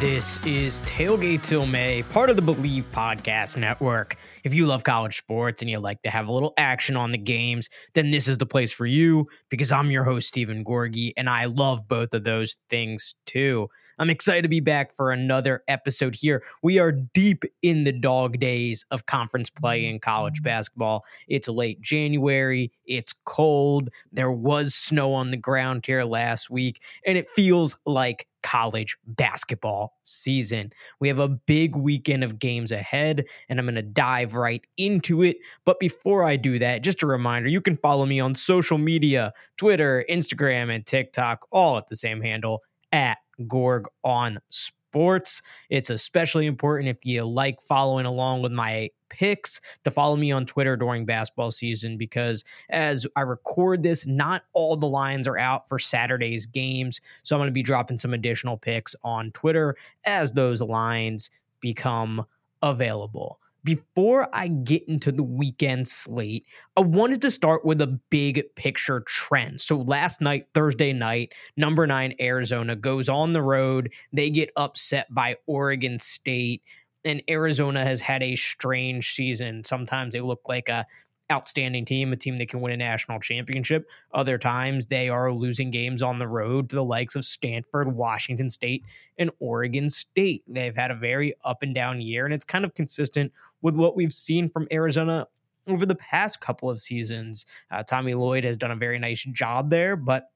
This is Tailgate Till May, part of the Believe Podcast Network. If you love college sports and you like to have a little action on the games, then this is the place for you because I'm your host, Steven Gorgie, and I love both of those things too. I'm excited to be back for another episode here. We are deep in the dog days of conference play in college basketball. It's late January, it's cold, there was snow on the ground here last week, and it feels like college basketball season. We have a big weekend of games ahead, and I'm going to dive right into it. But before I do that, just a reminder you can follow me on social media Twitter, Instagram, and TikTok, all at the same handle at Gorg on Sports. It's especially important if you like following along with my picks to follow me on Twitter during basketball season because as I record this, not all the lines are out for Saturday's games. So I'm going to be dropping some additional picks on Twitter as those lines become available before I get into the weekend slate, I wanted to start with a big picture trend. So last night, Thursday night, number nine Arizona goes on the road. They get upset by Oregon State. And Arizona has had a strange season. Sometimes they look like a outstanding team, a team that can win a national championship. Other times they are losing games on the road to the likes of Stanford, Washington State, and Oregon State. They've had a very up and down year, and it's kind of consistent with what we've seen from Arizona over the past couple of seasons. Uh, Tommy Lloyd has done a very nice job there, but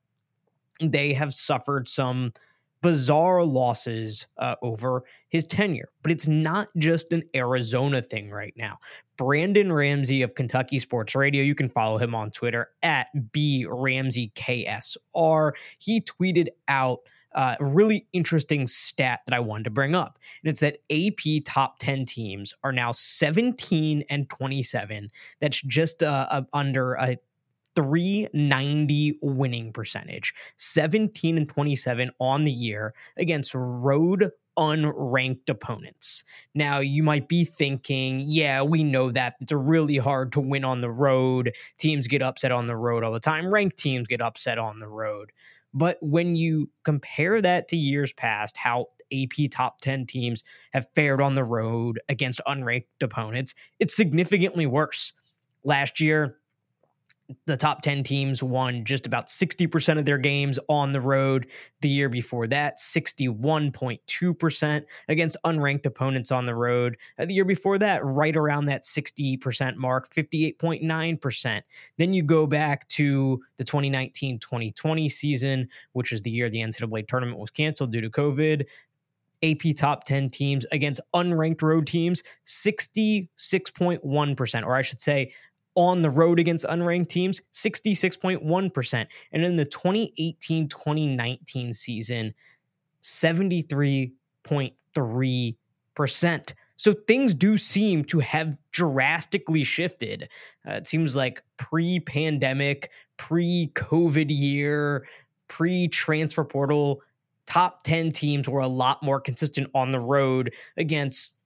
they have suffered some bizarre losses uh, over his tenure. But it's not just an Arizona thing right now. Brandon Ramsey of Kentucky Sports Radio, you can follow him on Twitter at B Ramsey KSR. He tweeted out uh, a really interesting stat that I wanted to bring up. And it's that AP top 10 teams are now 17 and 27. That's just uh, under a 390 winning percentage, 17 and 27 on the year against road unranked opponents. Now, you might be thinking, yeah, we know that it's really hard to win on the road. Teams get upset on the road all the time. Ranked teams get upset on the road. But when you compare that to years past, how AP top 10 teams have fared on the road against unranked opponents, it's significantly worse. Last year, the top 10 teams won just about 60% of their games on the road. The year before that, 61.2% against unranked opponents on the road. Uh, the year before that, right around that 60% mark, 58.9%. Then you go back to the 2019 2020 season, which is the year the NCAA tournament was canceled due to COVID. AP top 10 teams against unranked road teams, 66.1%, or I should say, on the road against unranked teams, 66.1%. And in the 2018 2019 season, 73.3%. So things do seem to have drastically shifted. Uh, it seems like pre pandemic, pre COVID year, pre transfer portal, top 10 teams were a lot more consistent on the road against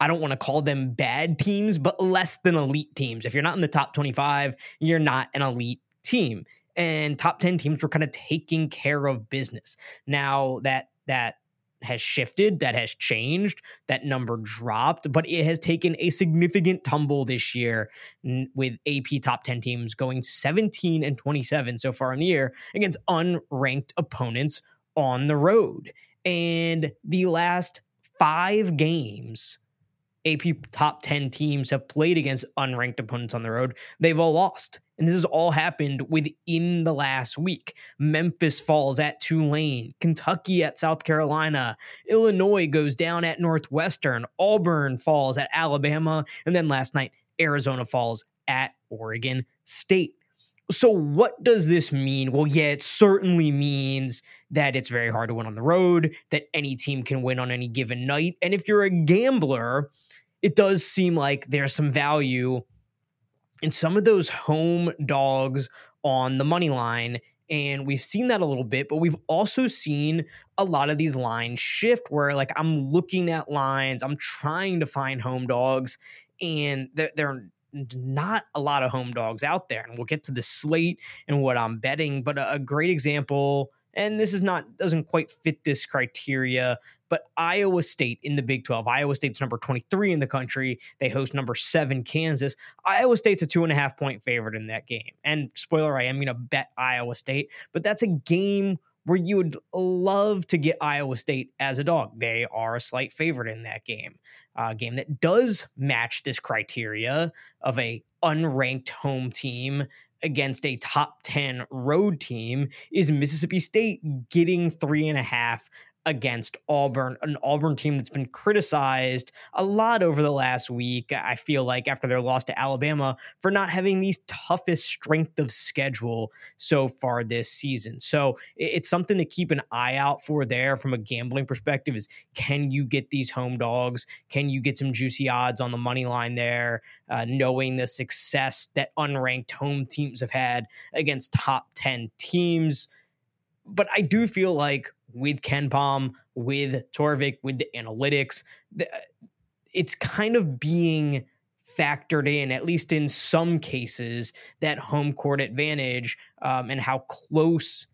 I don't want to call them bad teams, but less than elite teams. If you're not in the top 25, you're not an elite team. And top 10 teams were kind of taking care of business. Now that that has shifted, that has changed, that number dropped, but it has taken a significant tumble this year with AP top 10 teams going 17 and 27 so far in the year against unranked opponents on the road. And the last five games AP top 10 teams have played against unranked opponents on the road, they've all lost. And this has all happened within the last week. Memphis falls at Tulane, Kentucky at South Carolina, Illinois goes down at Northwestern, Auburn falls at Alabama, and then last night, Arizona falls at Oregon State. So, what does this mean? Well, yeah, it certainly means that it's very hard to win on the road, that any team can win on any given night. And if you're a gambler, it does seem like there's some value in some of those home dogs on the money line. And we've seen that a little bit, but we've also seen a lot of these lines shift where, like, I'm looking at lines, I'm trying to find home dogs, and they're, they're not a lot of home dogs out there. And we'll get to the slate and what I'm betting, but a, a great example and this is not doesn't quite fit this criteria, but Iowa State in the Big 12. Iowa State's number 23 in the country. They host number seven Kansas. Iowa State's a two and a half point favorite in that game. And spoiler, I am going to bet Iowa State, but that's a game where you would love to get Iowa State as a dog. They are a slight favorite in that game. A uh, game that does match this criteria of a unranked home team against a top 10 road team is Mississippi State getting three and a half against Auburn, an Auburn team that's been criticized a lot over the last week. I feel like after their loss to Alabama for not having the toughest strength of schedule so far this season. So it's something to keep an eye out for there from a gambling perspective is can you get these home dogs? Can you get some juicy odds on the money line there, uh, knowing the success that unranked home teams have had against top 10 teams? But I do feel like with KenPom, with Torvik, with the analytics. It's kind of being factored in, at least in some cases, that home court advantage um, and how close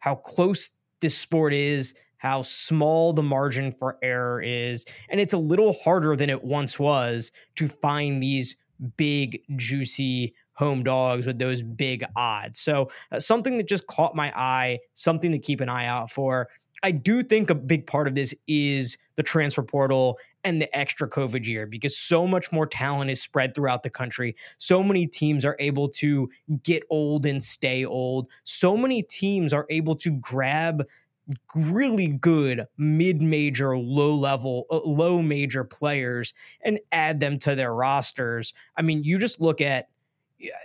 how close this sport is, how small the margin for error is, and it's a little harder than it once was to find these big, juicy home dogs with those big odds. So, uh, something that just caught my eye, something to keep an eye out for. I do think a big part of this is the transfer portal and the extra COVID year because so much more talent is spread throughout the country. So many teams are able to get old and stay old. So many teams are able to grab really good mid-major low level uh, low major players and add them to their rosters i mean you just look at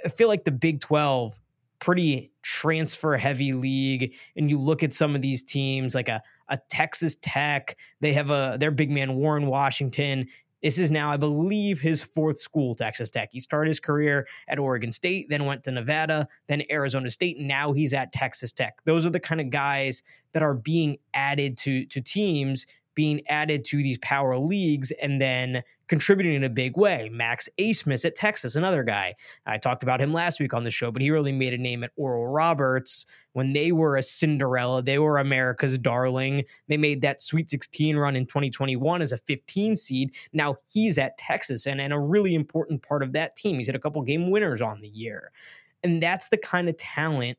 I feel like the Big 12 pretty transfer heavy league and you look at some of these teams like a, a Texas Tech they have a their big man Warren Washington. This is now I believe his fourth school Texas Tech. He started his career at Oregon State then went to Nevada then Arizona State now he's at Texas Tech. Those are the kind of guys that are being added to to teams being added to these power leagues and then contributing in a big way. Max Abmas at Texas, another guy. I talked about him last week on the show, but he really made a name at Oral Roberts when they were a Cinderella. They were America's darling. They made that Sweet 16 run in 2021 as a 15 seed. Now he's at Texas and, and a really important part of that team. He's had a couple game winners on the year. And that's the kind of talent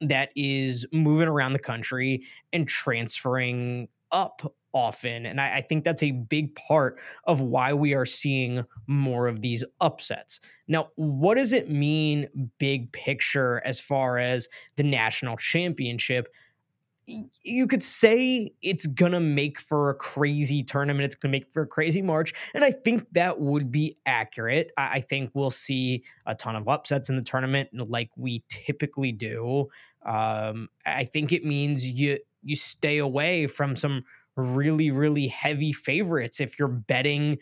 that is moving around the country and transferring up often. And I, I, think that's a big part of why we are seeing more of these upsets. Now, what does it mean, big picture, as far as the national championship? You could say it's gonna make for a crazy tournament. It's gonna make for a crazy March. And I think that would be accurate. I, I think we'll see a ton of upsets in the tournament like we typically do. Um, I think it means you you stay away from some really, really heavy favorites if you're betting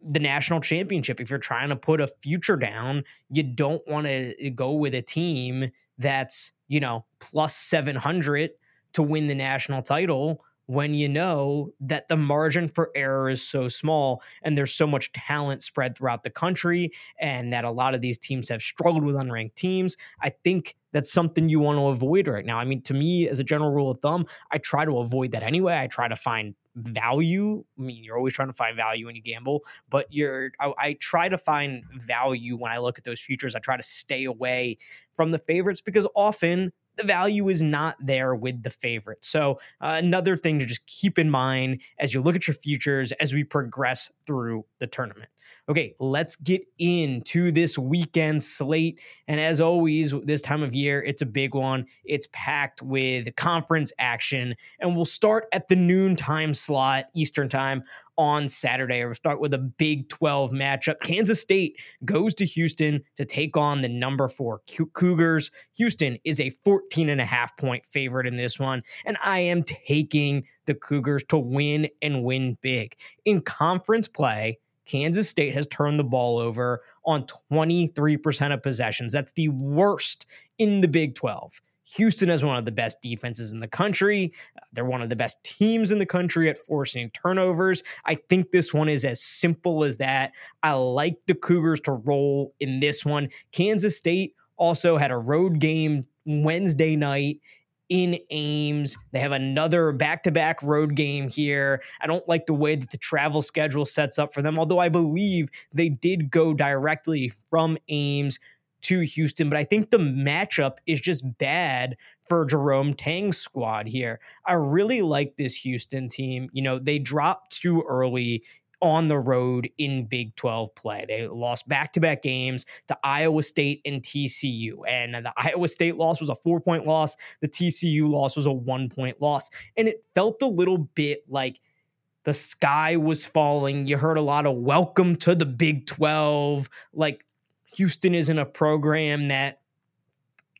the national championship. If you're trying to put a future down, you don't want to go with a team that's, you know, plus 700 to win the national title when you know that the margin for error is so small and there's so much talent spread throughout the country and that a lot of these teams have struggled with unranked teams. I think that's something you want to avoid right now. I mean, to me, as a general rule of thumb, I try to avoid that anyway. I try to find value. I mean, you're always trying to find value when you gamble, but you're I, I, try to find value when I look at those futures. I try to stay away from the favorites because often the value is not there with the favorite. So, uh, another thing to just keep in mind as you look at your futures as we progress through the tournament. Okay, let's get into this weekend slate. And as always, this time of year, it's a big one. It's packed with conference action. And we'll start at the noon time slot, Eastern time, on Saturday. We'll start with a Big 12 matchup. Kansas State goes to Houston to take on the number four Cougars. Houston is a 14 and a half point favorite in this one. And I am taking the Cougars to win and win big. In conference play, Kansas State has turned the ball over on 23% of possessions. That's the worst in the Big 12. Houston has one of the best defenses in the country. They're one of the best teams in the country at forcing turnovers. I think this one is as simple as that. I like the Cougars to roll in this one. Kansas State also had a road game Wednesday night in Ames. They have another back to back road game here. I don't like the way that the travel schedule sets up for them, although I believe they did go directly from Ames to Houston. But I think the matchup is just bad for Jerome Tang's squad here. I really like this Houston team. You know, they dropped too early on the road in Big 12 play. They lost back to back games to Iowa State and TCU. And the Iowa State loss was a four point loss, the TCU loss was a one point loss. And it felt a little bit like the sky was falling. You heard a lot of welcome to the Big 12. Like Houston isn't a program that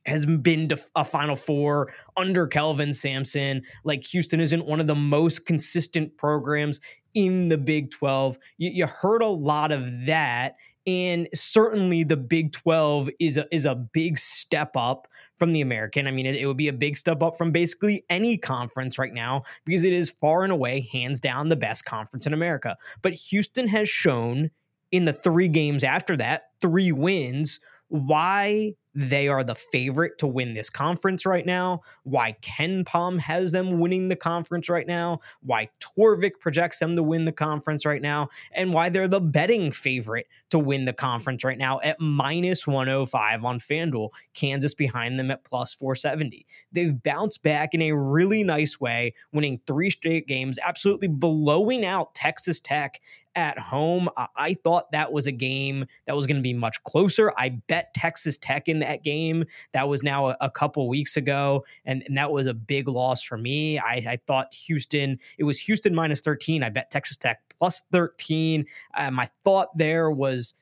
has been a Final Four under Kelvin Sampson. Like Houston isn't one of the most consistent programs in the Big 12. You, you, heard a lot of that. And certainly the Big 12 is a, is a big step up from the American. I mean, it, it would be a big step up from basically any conference right now because it is far and away, hands down, the best conference in America. But Houston has shown in the three games after that, three wins, why they are the favorite to win this conference right now, why KenPom has them winning the conference right now, why Torvik projects them to win the conference right now, and why they're the betting favorite to win the conference right now at minus 105 on FanDuel, Kansas behind them at plus 470. They've bounced back in a really nice way, winning three straight games, absolutely blowing out Texas Tech at home. I thought that was a game that was going to be much closer. I bet Texas Tech in that game. That was now a, a couple weeks ago, and, and, that was a big loss for me. I, I, thought Houston, it was Houston minus 13. I bet Texas Tech plus 13. Uh, my thought there was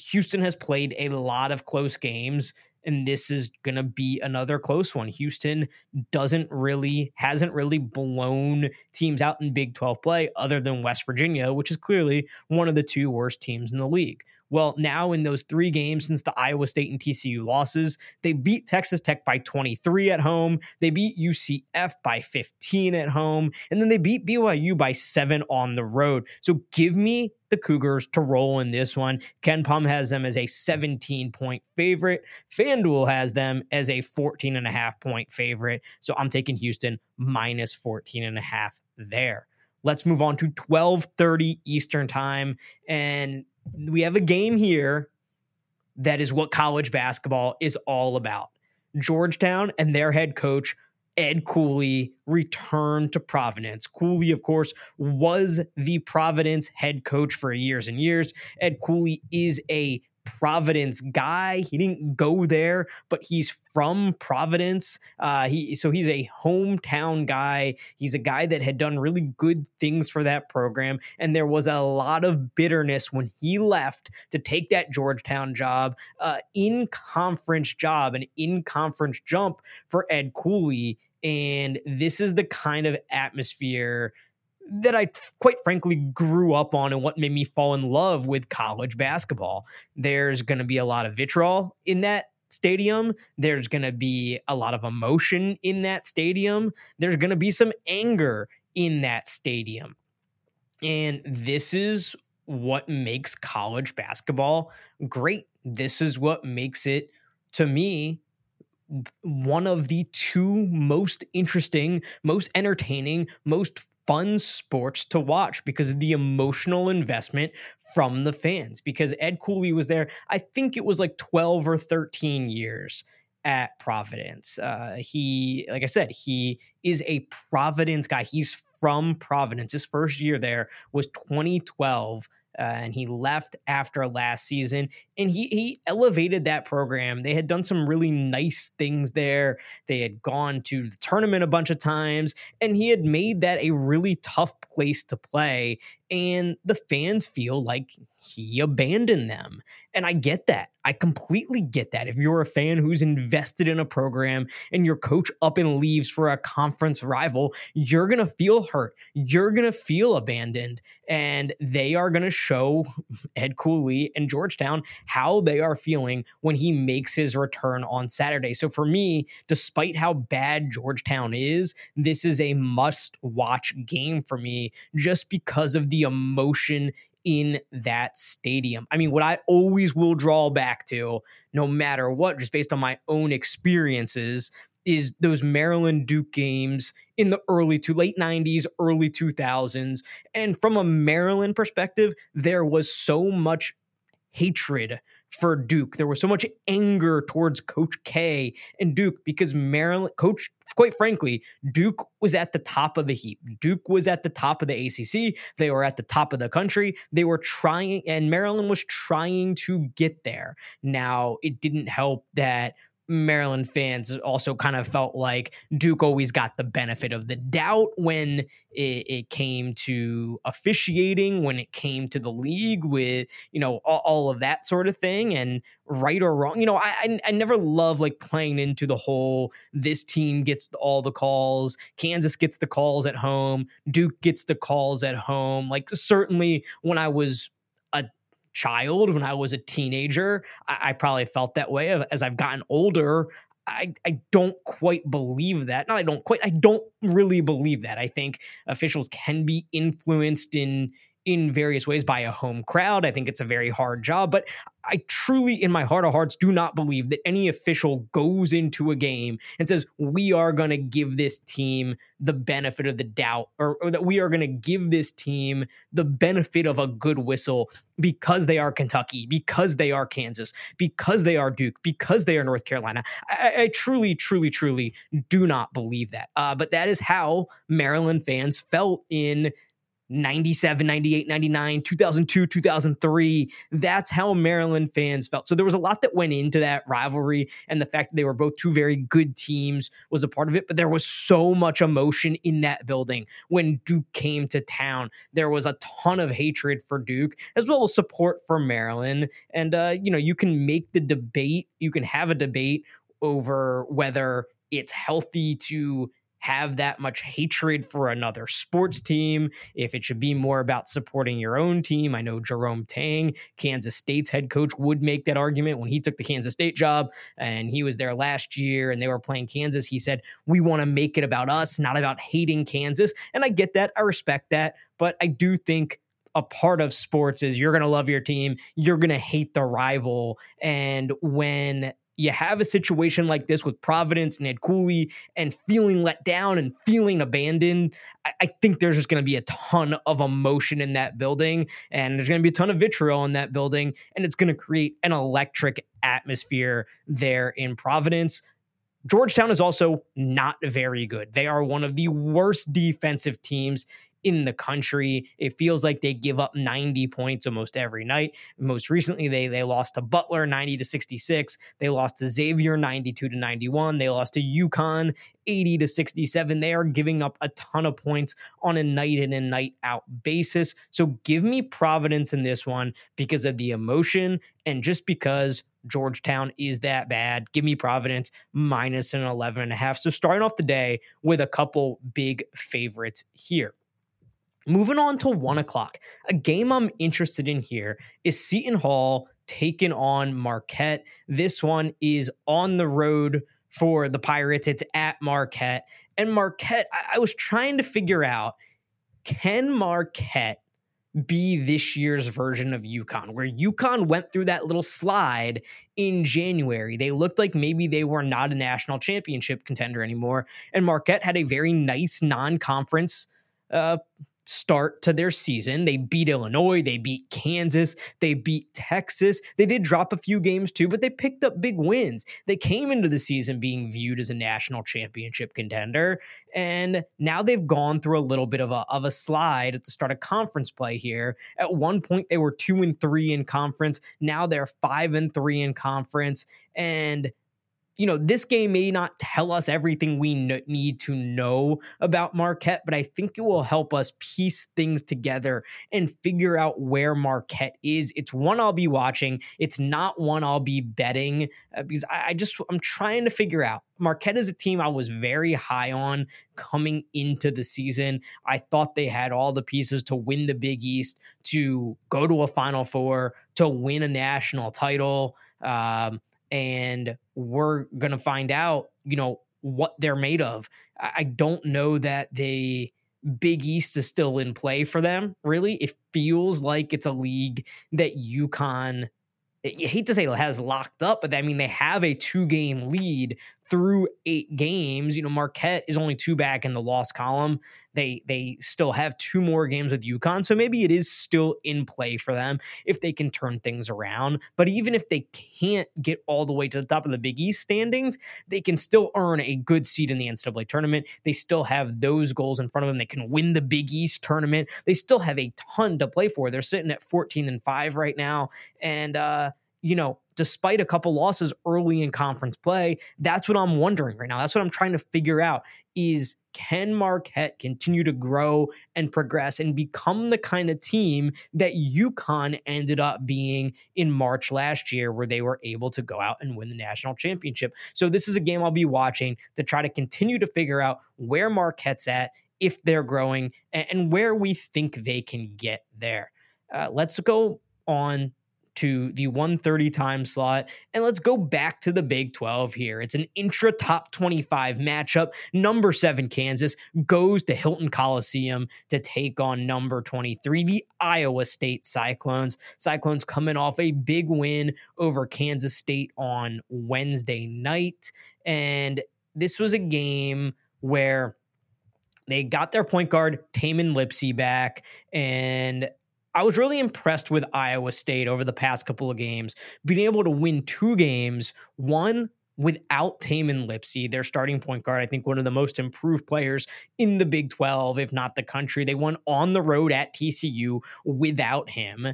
Houston has played a lot of close games and this is going to be another close one. Houston doesn't really hasn't really blown teams out in Big 12 play other than West Virginia, which is clearly one of the two worst teams in the league. Well, now in those three games since the Iowa State and TCU losses, they beat Texas Tech by 23 at home. They beat UCF by 15 at home. And then they beat BYU by seven on the road. So give me the Cougars to roll in this one. KenPom has them as a 17 point favorite. FanDuel has them as a 14 and a half point favorite. So I'm taking Houston minus 14 and a half there. Let's move on to 12:30 Eastern Time and we have a game here that is what college basketball is all about. Georgetown and their head coach Ed Cooley returned to Providence. Cooley, of course, was the Providence head coach for years and years. Ed Cooley is a Providence guy. He didn't go there, but he's from Providence. Uh, he so he's a hometown guy. He's a guy that had done really good things for that program, and there was a lot of bitterness when he left to take that Georgetown job, uh, in conference job, an in conference jump for Ed Cooley. And this is the kind of atmosphere that I quite frankly grew up on and what made me fall in love with college basketball. There's going to be a lot of vitriol in that stadium. There's going to be a lot of emotion in that stadium. There's going to be some anger in that stadium. And this is what makes college basketball great. This is what makes it, to me, one of the two most interesting, most entertaining, most fun sports to watch because of the emotional investment from the fans. Because Ed Cooley was there, I think it was like 12 or 13 years at Providence. Uh, he, like I said, he is a Providence guy. He's from Providence. His first year there was 2012 uh, and he left after last season. And he he elevated that program. They had done some really nice things there. They had gone to the tournament a bunch of times, and he had made that a really tough place to play. And the fans feel like he abandoned them. And I get that. I completely get that. If you're a fan who's invested in a program and your coach up and leaves for a conference rival, you're going to feel hurt. You're going to feel abandoned. And they are going to show Ed Cooley and Georgetown how they are feeling when he makes his return on Saturday. So for me, despite how bad Georgetown is, this is a must watch game for me just because of the emotion in that stadium. I mean, what I always will draw back to, no matter what, just based on my own experiences, is those Maryland Duke games in the early to late 90s, early 2000s. And from a Maryland perspective, there was so much hatred for Duke. There was so much anger towards Coach K and Duke because Maryland, Coach, quite frankly, Duke was at the top of the heap. Duke was at the top of the ACC. They were at the top of the country. They were trying, and Maryland was trying to get there. Now, it didn't help that Maryland fans also kind of felt like Duke always got the benefit of the doubt when it, it, came to officiating, when it came to the league with, you know, all, all of that sort of thing. And right or wrong, you know, I, I, I never love like playing into the whole this team gets all the calls, Kansas gets the calls at home, Duke gets the calls at home. Like, certainly when I was child, when I was a teenager, I, I probably felt that way. As I've gotten older, I, I don't quite believe that. Not I don't quite, I don't really believe that. I think officials can be influenced in in various ways by a home crowd. I think it's a very hard job, but I truly, in my heart of hearts, do not believe that any official goes into a game and says, we are going to give this team the benefit of the doubt, or, or that we are going to give this team the benefit of a good whistle because they are Kentucky, because they are Kansas, because they are Duke, because they are North Carolina. I, I truly, truly, truly do not believe that. Uh, but that is how Maryland fans felt in 97, 98, 99, 2002, 2003. That's how Maryland fans felt. So there was a lot that went into that rivalry, and the fact that they were both two very good teams was a part of it. But there was so much emotion in that building when Duke came to town. There was a ton of hatred for Duke, as well as support for Maryland. And, uh, you know, you can make the debate, you can have a debate over whether it's healthy to have that much hatred for another sports team, if it should be more about supporting your own team. I know Jerome Tang, Kansas State's head coach, would make that argument when he took the Kansas State job and he was there last year and they were playing Kansas. He said, We want to make it about us, not about hating Kansas. And I get that. I respect that. But I do think a part of sports is you're going to love your team, you're going to hate the rival. And when you have a situation like this with Providence and Ed Cooley and feeling let down and feeling abandoned, I, I think there's just going to be a ton of emotion in that building and there's going to be a ton of vitriol in that building and it's going to create an electric atmosphere there in Providence. Georgetown is also not very good. They are one of the worst defensive teams in the country. It feels like they give up 90 points almost every night. Most recently, they they lost to Butler 90 to 66. They lost to Xavier 92 to 91. They lost to UConn 80 to 67. They are giving up a ton of points on a night in and night out basis. So give me Providence in this one because of the emotion and just because Georgetown is that bad. Give me Providence minus an 11 and a half. So starting off the day with a couple big favorites here. Moving on to one o'clock, a game I'm interested in here is Seton Hall taking on Marquette. This one is on the road for the Pirates. It's at Marquette. And Marquette, I, I was trying to figure out can Marquette be this year's version of UConn, where UConn went through that little slide in January. They looked like maybe they were not a national championship contender anymore. And Marquette had a very nice non conference uh, start to their season. They beat Illinois, they beat Kansas, they beat Texas. They did drop a few games too, but they picked up big wins. They came into the season being viewed as a national championship contender, and now they've gone through a little bit of a of a slide at the start of conference play here. At one point they were 2 and 3 in conference, now they're 5 and 3 in conference and you know, this game may not tell us everything we need to know about Marquette, but I think it will help us piece things together and figure out where Marquette is. It's one I'll be watching. It's not one I'll be betting uh, because I, I just, I'm trying to figure out. Marquette is a team I was very high on coming into the season. I thought they had all the pieces to win the Big East, to go to a Final Four, to win a national title. Um, and we're going to find out, you know, what they're made of. I don't know that the Big East is still in play for them. Really, it feels like it's a league that UConn hate to say has locked up, but I mean they have a two game lead through eight games. You know, Marquette is only two back in the loss column. They they still have two more games with UConn, so maybe it is still in play for them if they can turn things around. But even if they can't get all the way to the top of the Big East standings, they can still earn a good seat in the NCAA tournament. They still have those goals in front of them. They can win the Big East tournament. They still have a ton to play for. They're sitting at 14 and 5 right now. And uh you know, despite a couple losses early in conference play, that's what I'm wondering right now. That's what I'm trying to figure out is can Marquette continue to grow and progress and become the kind of team that UConn ended up being in March last year, where they were able to go out and win the national championship? So, this is a game I'll be watching to try to continue to figure out where Marquette's at, if they're growing, and where we think they can get there. Uh, let's go on to the 130 time slot. And let's go back to the Big 12 here. It's an intra top 25 matchup. Number seven, Kansas, goes to Hilton Coliseum to take on number 23, the Iowa State Cyclones. Cyclones coming off a big win over Kansas State on Wednesday night. And this was a game where they got their point guard Tamin Lipsey back, and I was really impressed with Iowa State over the past couple of games, being able to win two games, one without Tamin Lipsey, their starting point guard. I think one of the most improved players in the Big 12, if not the country. They won on the road at TCU without him.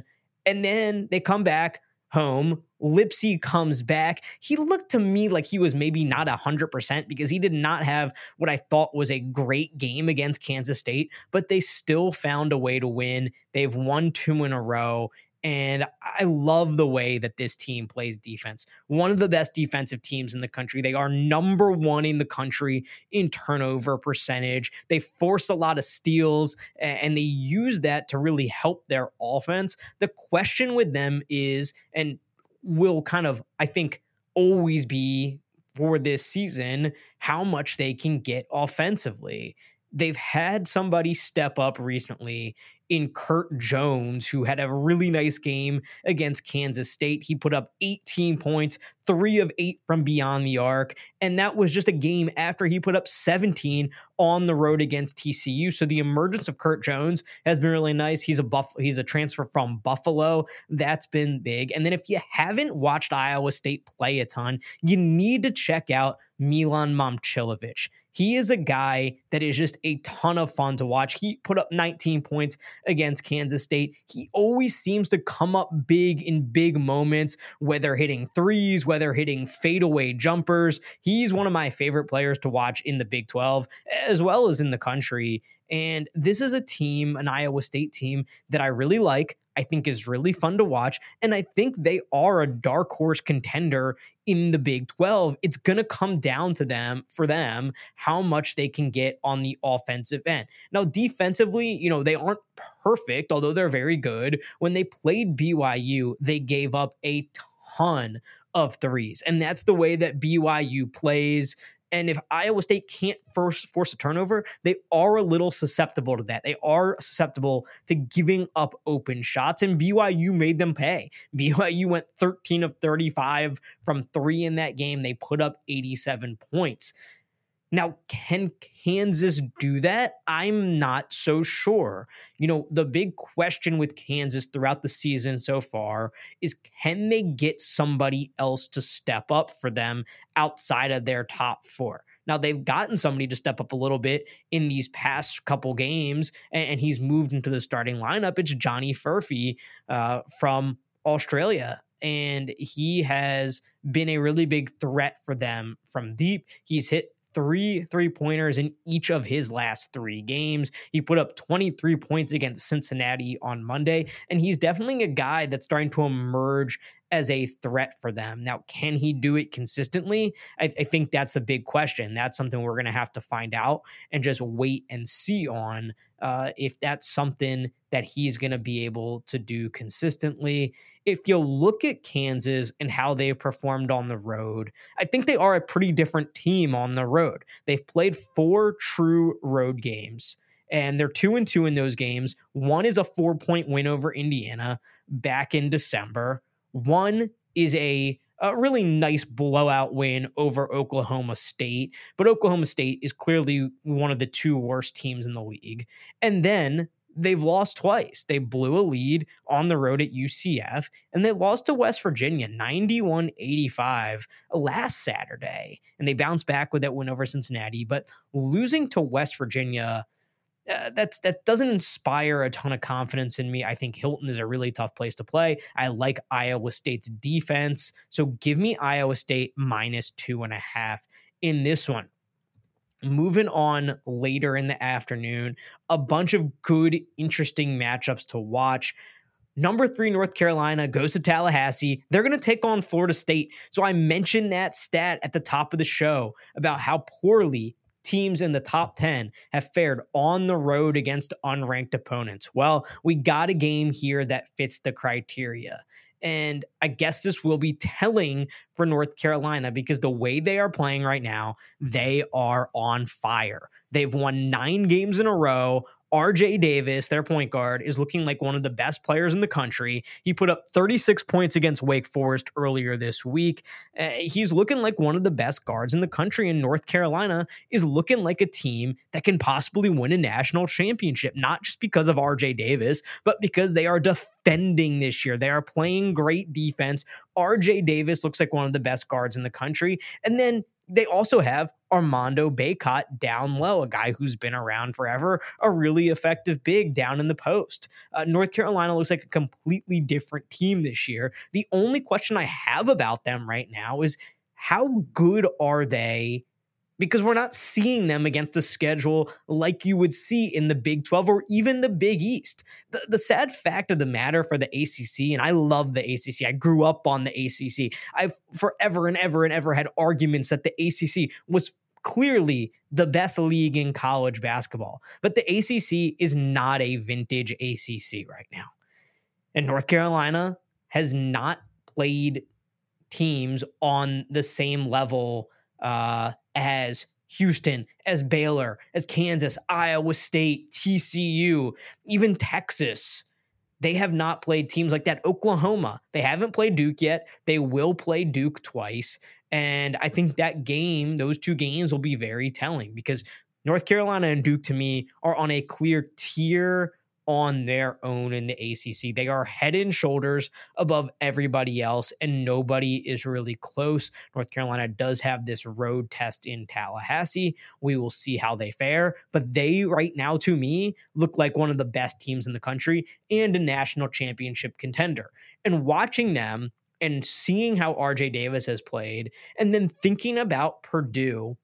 And then they come back home. Lipsey comes back. He looked to me like he was maybe not 100% because he did not have what I thought was a great game against Kansas State, but they still found a way to win. They've won two in a row. And I love the way that this team plays defense. One of the best defensive teams in the country. They are number one in the country in turnover percentage. They force a lot of steals and they use that to really help their offense. The question with them is, and will kind of, I think, always be for this season, how much they can get offensively they've had somebody step up recently in Kurt Jones, who had a really nice game against Kansas State. He put up 18 points, three of eight from beyond the arc. And that was just a game after he put up 17 on the road against TCU. So the emergence of Kurt Jones has been really nice. He's a buff, he's a transfer from Buffalo. That's been big. And then if you haven't watched Iowa State play a ton, you need to check out Milan Momcilovic. He is a guy that is just a ton of fun to watch. He put up 19 points against Kansas State. He always seems to come up big in big moments, whether hitting threes, whether hitting fadeaway jumpers. He's one of my favorite players to watch in the Big 12 as well as in the country. And this is a team, an Iowa State team that I really like. I think is really fun to watch. And I think they are a dark horse contender in the Big 12. It's going to come down to them for them how much they can get on the offensive end. Now, defensively, you know, they aren't perfect, although they're very good. When they played BYU, they gave up a ton of threes. And that's the way that BYU plays. And if Iowa State can't first force a turnover, they are a little susceptible to that. They are susceptible to giving up open shots, and BYU made them pay. BYU went 13 of 35 from three in that game. They put up 87 points. Now, can Kansas do that? I'm not so sure. You know, the big question with Kansas throughout the season so far is can they get somebody else to step up for them outside of their top four? Now they've gotten somebody to step up a little bit in these past couple games, and, he's moved into the starting lineup. It's Johnny Furphy uh, from Australia and he has been a really big threat for them from deep. He's hit three three pointers in each of his last three games. He put up 23 points against Cincinnati on Monday, and he's definitely a guy that's starting to emerge as a threat for them. Now, can he do it consistently? I, I think that's the big question. That's something we're going to have to find out and just wait and see on uh, if that's something that he's going to be able to do consistently. If you look at Kansas and how they performed on the road, I think they are a pretty different team on the road. They've played four true road games and they're two and two in those games. One is a four point win over Indiana back in December. One is a a really nice blowout win over Oklahoma State. But Oklahoma State is clearly one of the two worst teams in the league. And then they've lost twice. They blew a lead on the road at UCF and they lost to West Virginia 91 85 uh, last Saturday. And they bounced back with that win over Cincinnati. But losing to West Virginia uh, that's that doesn't inspire a ton of confidence in me. I think Hilton is a really tough place to play. I like Iowa State's defense, so give me Iowa State minus two and a half in this one. Moving on later in the afternoon, a bunch of good, interesting matchups to watch. Number three, North Carolina goes to Tallahassee. They're going to take on Florida State. So I mentioned that stat at the top of the show about how poorly teams in the top 10 have fared on the road against unranked opponents. Well, we got a game here that fits the criteria. And I guess this will be telling for North Carolina because the way they are playing right now, they are on fire. They've won nine games in a row RJ Davis, their point guard, is looking like one of the best players in the country. He put up 36 points against Wake Forest earlier this week. Uh, he's looking like one of the best guards in the country, and North Carolina is looking like a team that can possibly win a national championship, not just because of RJ Davis, but because they are defending this year. They are playing great defense. RJ Davis looks like one of the best guards in the country. And then they also have Armando Bacot down low, a guy who's been around forever, a really effective big down in the post. Uh, North Carolina looks like a completely different team this year. The only question I have about them right now is how good are they because we're not seeing them against the schedule like you would see in the Big 12 or even the Big East. The, the sad fact of the matter for the ACC, and I love the ACC, I grew up on the ACC. I've forever and ever and ever had arguments that the ACC was clearly the best league in college basketball. But the ACC is not a vintage ACC right now. And North Carolina has not played teams on the same level uh, as Houston, as Baylor, as Kansas, Iowa State, TCU, even Texas. They have not played teams like that. Oklahoma, they haven't played Duke yet. They will play Duke twice. And I think that game, those two games will be very telling because North Carolina and Duke to me are on a clear tier on their own in the ACC. They are head and shoulders above everybody else, and nobody is really close. North Carolina does have this road test in Tallahassee. We will see how they fare, but they, right now, to me, look like one of the best teams in the country and a national championship contender. And watching them and seeing how RJ Davis has played, and then thinking about Purdue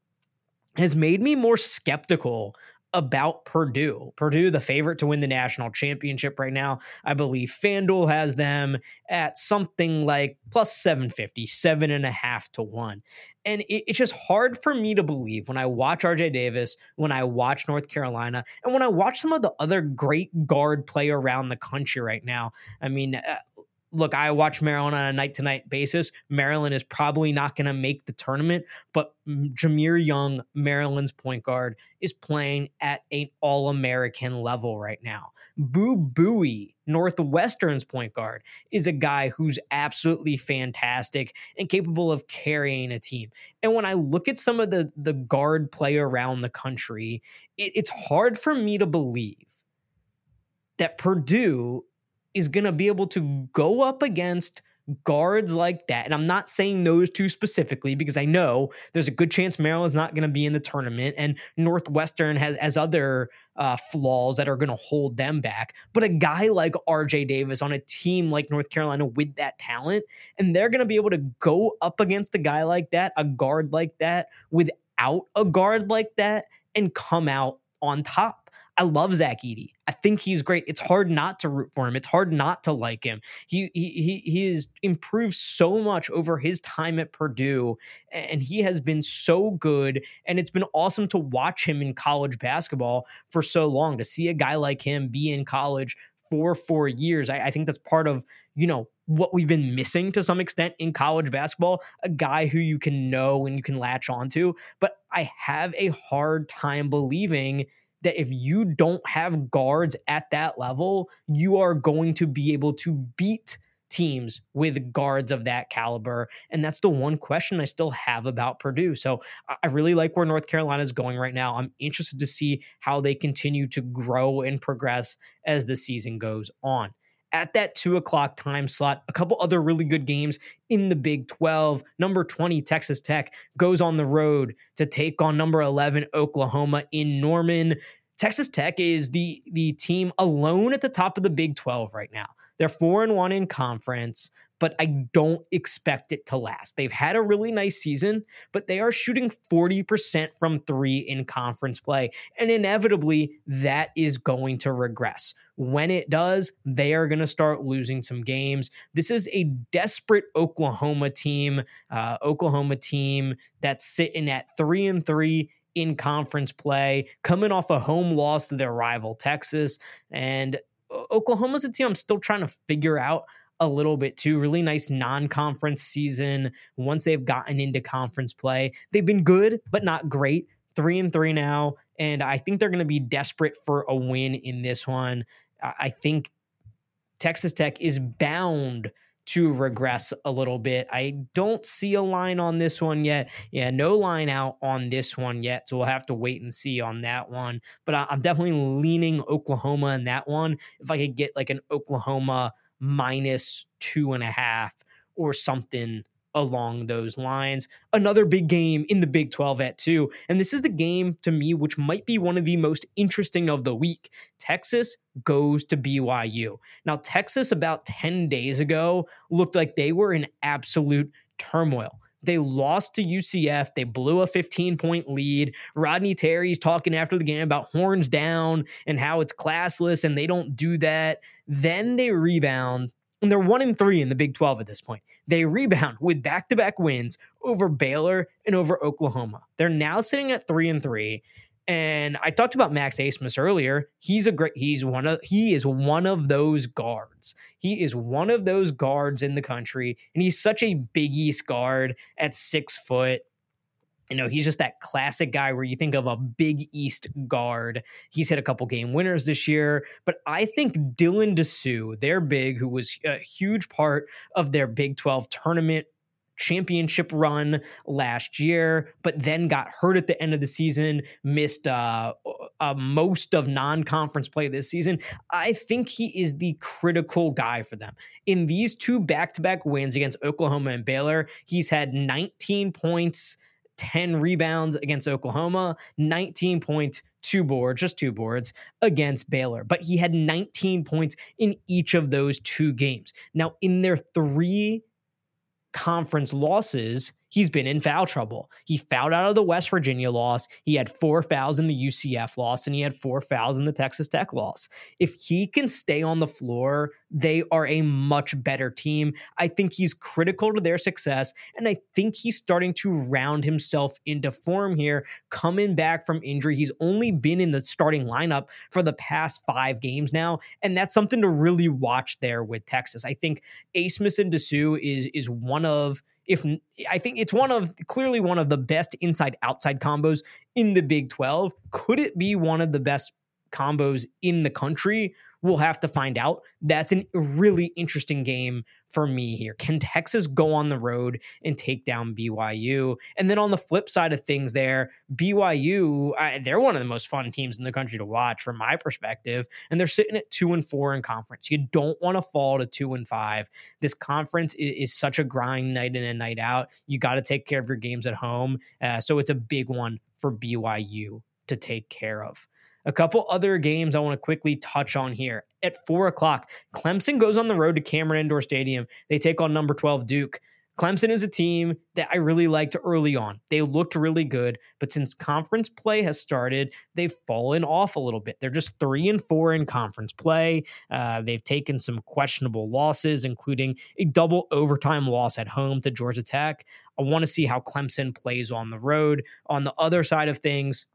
has made me more skeptical about Purdue. Purdue, the favorite to win the national championship right now. I believe FanDuel has them at something like plus 750, seven and a half to one. And it, it's just hard for me to believe when I watch RJ Davis, when I watch North Carolina, and when I watch some of the other great guard play around the country right now. I mean, uh, look, I watch Maryland on a night to night basis. Maryland is probably not going to make the tournament, but Jahmir Young, Maryland's point guard, is playing at an all American level right now. Boo Buie, Northwestern's point guard, is a guy who's absolutely fantastic and capable of carrying a team. And when I look at some of the, the guard play around the country, it, it's hard for me to believe that Purdue is going to be able to go up against guards like that. And I'm not saying those two specifically because I know there's a good chance Maryland's not going to be in the tournament and Northwestern has, other uh, flaws that are going to hold them back. But a guy like RJ Davis on a team like North Carolina with that talent, and they're going to be able to go up against a guy like that, a guard like that, without a guard like that, and come out on top. I love Zach Edey. I think he's great. It's hard not to root for him. It's hard not to like him. He he he has improved so much over his time at Purdue, and he has been so good. And it's been awesome to watch him in college basketball for so long. To see a guy like him be in college for four years, I, I think that's part of you know what we've been missing to some extent in college basketball. A guy who you can know and you can latch onto. But I have a hard time believing that if you don't have guards at that level, you are going to be able to beat teams with guards of that caliber. And that's the one question I still have about Purdue. So I really like where North Carolina is going right now. I'm interested to see how they continue to grow and progress as the season goes on at that two o'clock time slot. A couple other really good games in the Big 12. Number 20, Texas Tech goes on the road to take on number 11, Oklahoma in Norman. Texas Tech is the the team alone at the top of the Big 12 right now. They're 4 and 1 in conference, but I don't expect it to last. They've had a really nice season, but they are shooting 40% from 3 in conference play, and inevitably that is going to regress. When it does, they are going to start losing some games. This is a desperate Oklahoma team, uh, Oklahoma team that's sitting at 3 and 3 in conference play, coming off a home loss to their rival Texas. And Oklahoma's a team I'm still trying to figure out a little bit too. Really nice non conference season once they've gotten into conference play. They've been good, but not great. Three and three now. And I think they're going to be desperate for a win in this one. I think Texas Tech is bound to regress a little bit. I don't see a line on this one yet. Yeah, no line out on this one yet. So we'll have to wait and see on that one. But I'm definitely leaning Oklahoma in that one. If I could get like an Oklahoma minus two and a half or something along those lines. Another big game in the Big 12 at two. And this is the game to me, which might be one of the most interesting of the week. Texas goes to BYU. Now, Texas about 10 days ago looked like they were in absolute turmoil. They lost to UCF. They blew a 15 point lead. Rodney Terry's talking after the game about horns down and how it's classless and they don't do that. Then they rebound and they're one and three in the Big 12 at this point. They rebound with back to back wins over Baylor and over Oklahoma. They're now sitting at three and three. And I talked about Max Abmas earlier. He's a great, he's one of, he is one of those guards. He is one of those guards in the country. And he's such a Big East guard at six foot. You know, he's just that classic guy where you think of a Big East guard. He's hit a couple game winners this year, but I think Dylan Disu, their big, who was a huge part of their Big 12 tournament championship run last year, but then got hurt at the end of the season, missed uh, uh, most of non conference play this season. I think he is the critical guy for them. In these two back to back wins against Oklahoma and Baylor, he's had 19 points 10 rebounds against Oklahoma, 19 points, two boards, just two boards against Baylor. But he had 19 points in each of those two games. Now, in their three conference losses, he's been in foul trouble. He fouled out of the West Virginia loss. He had four fouls in the UCF loss, and he had four fouls in the Texas Tech loss. If he can stay on the floor, they are a much better team. I think he's critical to their success, and I think he's starting to round himself into form here, coming back from injury. He's only been in the starting lineup for the past five games now, and that's something to really watch there with Texas. I think Abmas and Disu is is one of if I think it's one of clearly one of the best inside outside combos in the Big 12. Could it be one of the best combos in the country? We'll have to find out. That's a really interesting game for me here. Can Texas go on the road and take down BYU? And then on the flip side of things, there, BYU, I, they're one of the most fun teams in the country to watch from my perspective. And they're sitting at two and four in conference. You don't want to fall to two and five. This conference is, is such a grind night in and night out. You got to take care of your games at home. Uh, so it's a big one for BYU to take care of. A couple other games I want to quickly touch on here. At four o'clock, Clemson goes on the road to Cameron Indoor Stadium. They take on number 12 Duke. Clemson is a team that I really liked early on. They looked really good, but since conference play has started, they've fallen off a little bit. They're just three and four in conference play. Uh, they've taken some questionable losses, including a double overtime loss at home to Georgia Tech. I want to see how Clemson plays on the road. On the other side of things,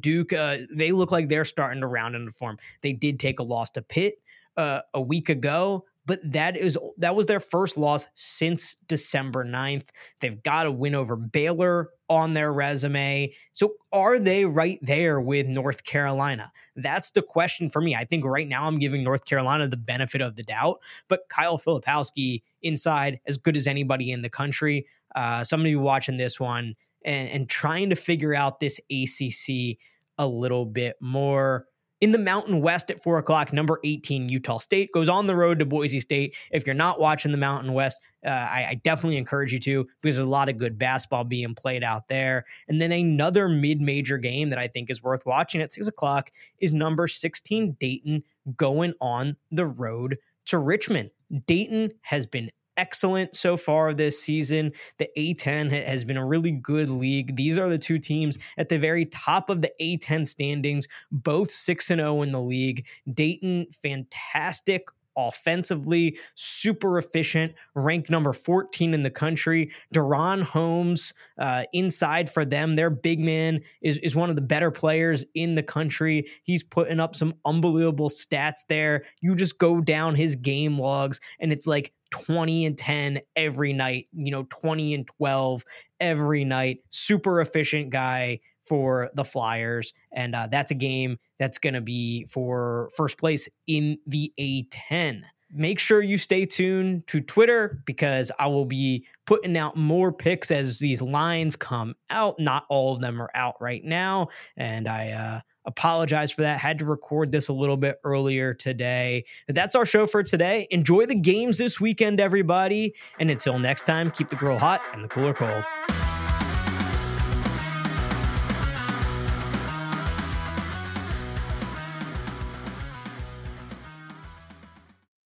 Duke, uh, they look like they're starting to round into form. They did take a loss to Pitt uh, a week ago, but that is that was their first loss since December 9th. They've got a win over Baylor on their resume. So are they right there with North Carolina? That's the question for me. I think right now I'm giving North Carolina the benefit of the doubt, but Kyle Filipowski inside as good as anybody in the country. Uh, so I'm going to be watching this one and, and trying to figure out this ACC a little bit more in the Mountain West at four o'clock, number 18, Utah State goes on the road to Boise State. If you're not watching the Mountain West, uh, I, I, definitely encourage you to because there's a lot of good basketball being played out there. And then another mid major game that I think is worth watching at six o'clock is number 16, Dayton, going on the road to Richmond. Dayton has been excellent so far this season. The A10 has been a really good league. These are the two teams at the very top of the A10 standings, both 6 and 0 in the league. Dayton fantastic offensively, super efficient, ranked number 14 in the country. DaRon Holmes, uh, inside for them, their big man is, is one of the better players in the country. He's putting up some unbelievable stats there. You just go down his game logs, and it's like 20 and 10 every night, you know, 20 and 12 every night. Super efficient guy for the Flyers. And uh, that's a game that's going to be for first place in the A10. Make sure you stay tuned to Twitter because I will be putting out more picks as these lines come out. Not all of them are out right now. And I, uh, apologize for that. Had to record this a little bit earlier today. But that's our show for today. Enjoy the games this weekend, everybody. And until next time, keep the grill hot and the cooler cold.